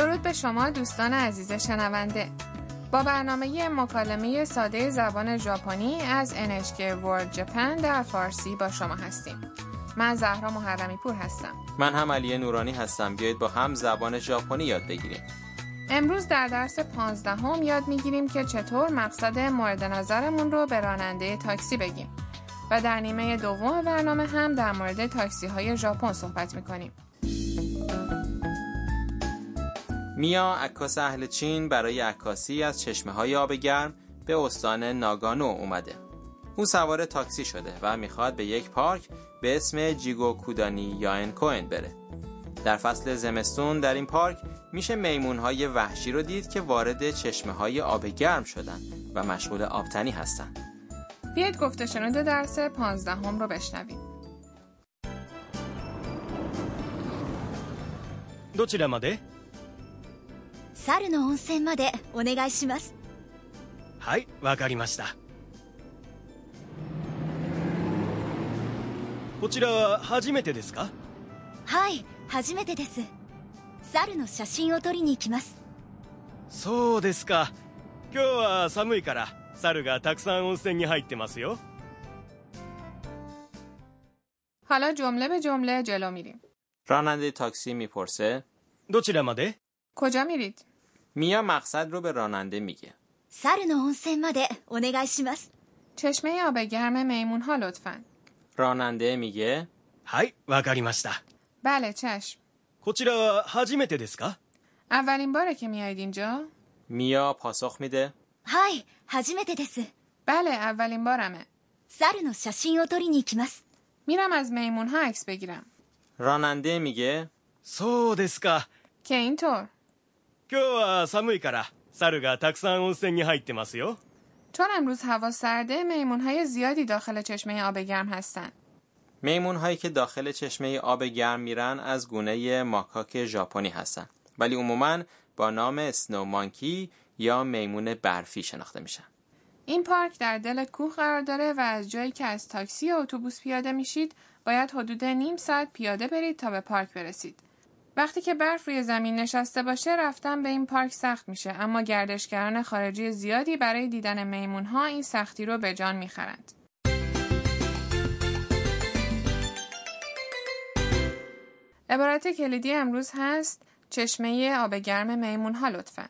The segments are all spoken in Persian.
درود به شما دوستان عزیز شنونده. با برنامه مکالمه ساده زبان ژاپنی از NHK World Japan در فارسی با شما هستیم. من زهرا محرمی پور هستم. من هم علی نورانی هستم. بیایید با هم زبان ژاپنی یاد بگیریم. امروز در درس پانزدهم یاد می‌گیریم که چطور مقصد مورد نظرمون رو به راننده تاکسی بگیم. و در نیمه دوم برنامه هم در مورد تاکسی های ژاپن صحبت می‌کنیم. میا عکاس اهل چین برای عکاسی از چشمه های آب گرم به استان ناگانو اومده او سوار تاکسی شده و میخواد به یک پارک به اسم جیگو کودانی یا کوین بره در فصل زمستون در این پارک میشه میمون های وحشی رو دید که وارد چشمه های آب گرم شدن و مشغول آبتنی هستن بیاید گفته شنود درس پانزدهم رو بشنویم どちらまで 猿の温泉までお願いしますはいわかりましたこちらは初めてですかはい初めてです猿の写真を撮りに行きますそうですか今日は寒いから猿がたくさん温泉に入ってますよ حالا جمله به جمله جلو میریم راننده تاکسی میپرسه どちらまで کجا میرید؟ میا مقصد رو به راننده میگه 猿の温泉までお願いします چشمه آب گرم میمون ها لطفا راننده میگه はいわかりました بله چشم こちらは初めてですか اولین باره که میایید اینجا؟ میا پاسخ میده はい初めてです بله اولین بارمه 猿の写真を撮りに行きます میرم از میمون ها عکس بگیرم راننده میگه そうですか که اینطور 今日は寒いから猿がたくさん温泉に入ってますよ چون امروز هوا سرده میمون های زیادی داخل چشمه آب گرم هستن میمون هایی که داخل چشمه آب گرم میرن از گونه ماکاک ژاپنی هستن ولی عموما با نام اسنو مانکی یا میمون برفی شناخته میشن این پارک در دل کوه قرار داره و از جایی که از تاکسی یا اتوبوس پیاده میشید باید حدود نیم ساعت پیاده برید تا به پارک برسید وقتی که برف روی زمین نشسته باشه رفتن به این پارک سخت میشه اما گردشگران خارجی زیادی برای دیدن میمون ها این سختی رو به جان می‌خرند. عبارت کلیدی امروز هست چشمه آب گرم میمون ها لطفا.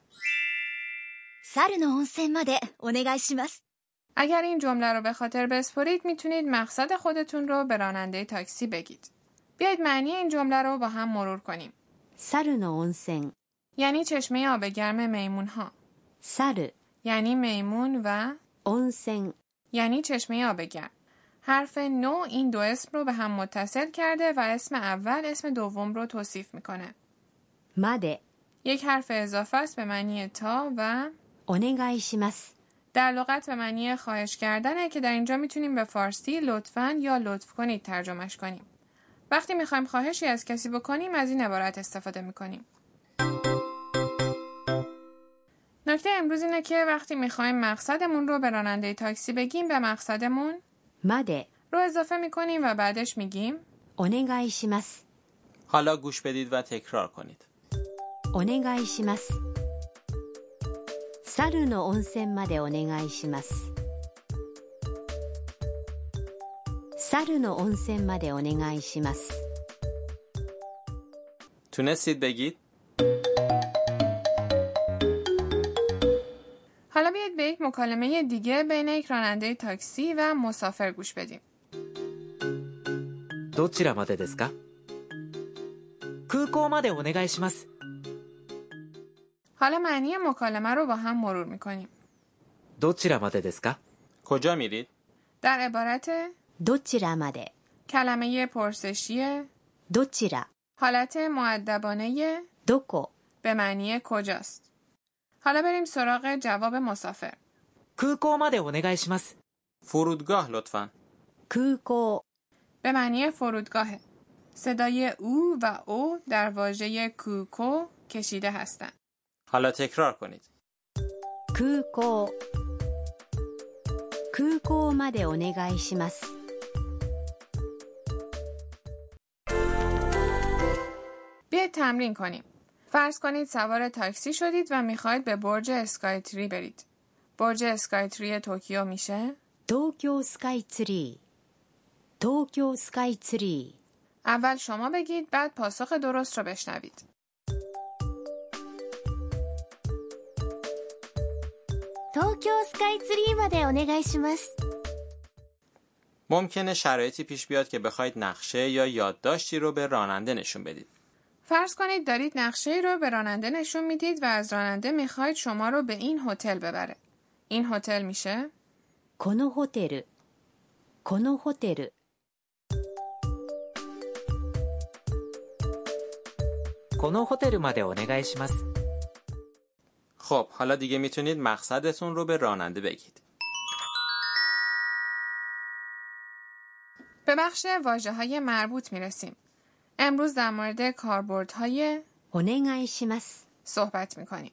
اگر این جمله رو به خاطر بسپرید می‌تونید مقصد خودتون رو به راننده تاکسی بگید. بیایید معنی این جمله رو با هم مرور کنیم. 猿の温泉 یعنی چشمه آب گرم میمون ها. 猿 یعنی میمون و 温泉 یعنی چشمه آب گرم. حرف نو این دو اسم رو به هم متصل کرده و اسم اول اسم دوم رو توصیف میکنه. まで یک حرف اضافه است به معنی تا و お願いします در لغت به معنی خواهش کردنه که در اینجا میتونیم به فارسی لطفاً یا لطف کنید ترجمهش کنیم. وقتی می‌خوایم خواهشی از کسی بکنیم از این عبارت استفاده می‌کنیم. نکته امروز اینه که وقتی می‌خوایم مقصدمون رو به راننده تاکسی بگیم به مقصدمون مده. رو اضافه می‌کنیم و بعدش میگیم اونگایشیمس حالا گوش بدید و تکرار کنید. اونگایشیمس سرو نو اونسن مده اونگایشیمس 温泉までお願いします猿の温泉までお願いします تونستید بگید حالا بیاید به یک مکالمه دیگه بین یک راننده تاکسی و مسافر گوش بدیم どちらまでですか空港までお願いします حالا معنی مکالمه رو با هم مرور میکنیم どちらまでですか کجا میرید در عبارت どちらまで کلمه پرسشی どちら حالت معدبانه どこ به معنی کجاست حالا بریم سراغ جواب مسافر 空港までお願いします فرودگاه لطفا 空港 به معنی فرودگاهه صدای او و او در واژه کوکو کشیده هستند حالا تکرار کنید 空港空港までお願いします بیایید تمرین کنیم. فرض کنید سوار تاکسی شدید و می‌خواید به برج اسکای تری برید. برج اسکای تری توکیو میشه؟ توکیو اسکای تری. توکیو اسکای تری. اول شما بگید بعد پاسخ درست رو بشنوید. 東京スカイツリーまでお願いします ممکنه شرایطی پیش بیاد که بخواید نقشه یا یادداشتی رو به راننده نشون بدید. فرض کنید دارید نقشه رو به راننده نشون می‌دید و از راننده می‌خواید شما رو به این هتل ببره. این هتل میشه؟ کنو هتل. کنو هتل. کنو هتل ماده اونگای خب حالا دیگه می‌تونید مقصدتون رو به راننده بگید. به بخش واجه های مربوط می‌رسیم. امروز در مورد کاربردهای اونگایشیماس صحبت می‌کنیم.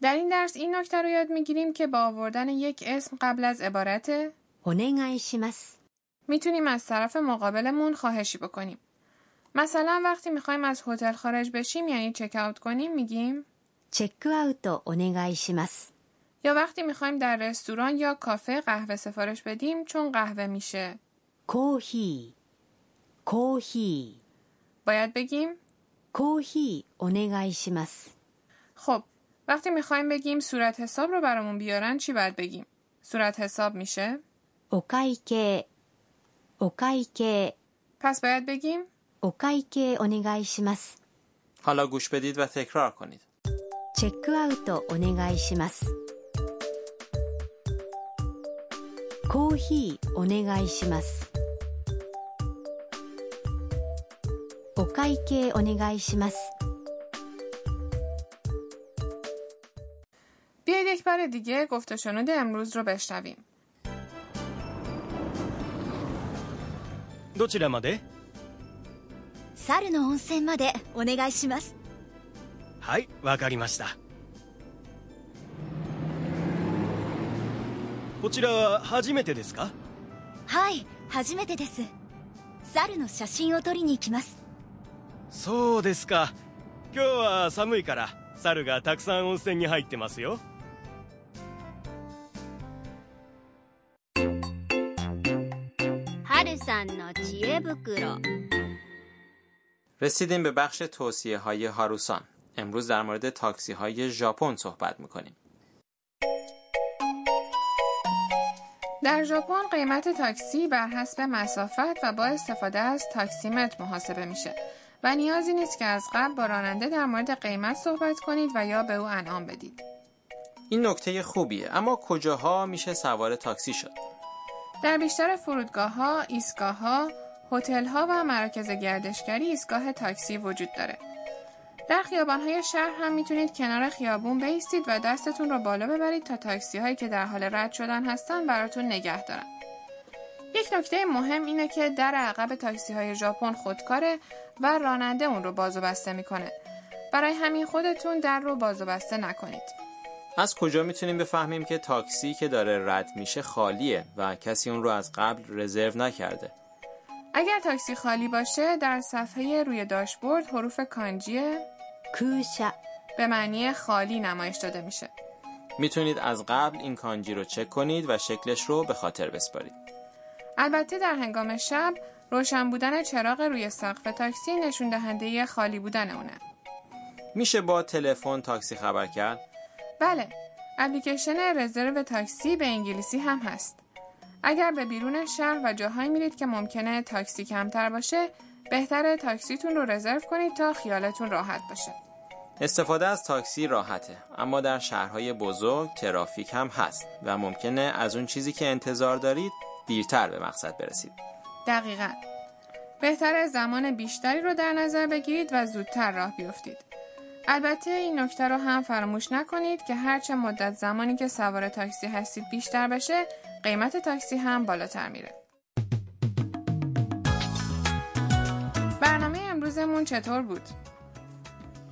در این درس این نکته رو یاد می‌گیریم که با آوردن یک اسم قبل از عبارت اونگایشیماس می‌تونیم از طرف مقابلمون خواهشی بکنیم. مثلا وقتی می‌خوایم از هتل خارج بشیم یعنی چک اوت کنیم میگیم چک اوت اونگایشیماس یا وقتی می‌خوایم در رستوران یا کافه قهوه سفارش بدیم چون قهوه میشه. کوهی. کوهی. باید بگیم؟ کوهی اونگای شیمس خب وقتی می‌خوایم بگیم صورت حساب رو برامون بیارن چی باید بگیم؟ صورت حساب میشه؟ اوکایکه اوکایکه. پس باید بگیم؟ اوکایکه اونگای شیمس حالا گوش بدید و تکرار کنید. چک اوت اونگای شیمس コーヒーお願いします。会計お願いします بیایید یک بار دیگه گفت و شنود امروز رو بشنویم どちらまで猿の温泉までお願いしますはいわかりましたこちらは初めてですかはい初めてです猿の写真を撮りに行きます そうですか今日は寒いから猿がたくさん温泉に入ってますよ春さんの知恵袋 رسیدیم به بخش توصیه های هاروسان. امروز در مورد تاکسی های ژاپن صحبت میکنیم. در ژاپن قیمت تاکسی بر حسب مسافت و با استفاده از تاکسیمتر محاسبه میشه و نیازی نیست که از قبل با راننده در مورد قیمت صحبت کنید و یا به او انعام بدید. این نکته خوبیه اما کجاها میشه سوار تاکسی شد؟ در بیشتر فرودگاه ها، ایستگاه ها، هتل ها و مراکز گردشگری ایستگاه تاکسی وجود داره. در خیابان های شهر هم می‌تونید کنار خیابون بیستید و دستتون رو بالا ببرید تا تاکسی هایی که در حال رد شدن هستن براتون نگه دارن. یک نکته مهم اینه که در عقب تاکسی های ژاپن خودکاره و راننده اون رو باز و بسته می‌کنه. برای همین خودتون در رو باز و بسته نکنید. از کجا می‌تونیم بفهمیم که تاکسی که داره رد میشه خالیه و کسی اون رو از قبل رزرو نکرده؟ اگر تاکسی خالی باشه در صفحه روی داشبورد حروف کانجی 空車 به معنی خالی نمایش داده میشه. می‌تونید از قبل این کانجی رو چک کنید و شکلش رو به خاطر بسپارید. البته در هنگام شب روشن بودن چراغ روی سقف تاکسی نشون دهنده خالی بودن اونه. میشه با تلفن تاکسی خبر کرد؟ بله، اپلیکیشن رزرو تاکسی به انگلیسی هم هست. اگر به بیرون شهر و جاهایی میرید که ممکنه تاکسی کمتر باشه، بهتره تاکسیتون رو رزرو کنید تا خیالتون راحت باشه. استفاده از تاکسی راحته اما در شهرهای بزرگ ترافیک هم هست و ممکنه از اون چیزی که انتظار دارید دیرتر به مقصد برسید. دقیقا. بهتر زمان بیشتری رو در نظر بگیرید و زودتر راه بیفتید. البته این نکته رو هم فراموش نکنید که هرچه مدت زمانی که سوار تاکسی هستید بیشتر بشه قیمت تاکسی هم بالاتر میره. برنامه امروزمون چطور بود؟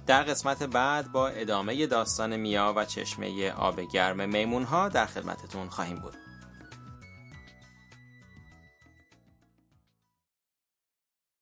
در قسمت بعد با ادامه داستان میا و چشمه آب گرم میمون ها در خدمتتون خواهیم بود.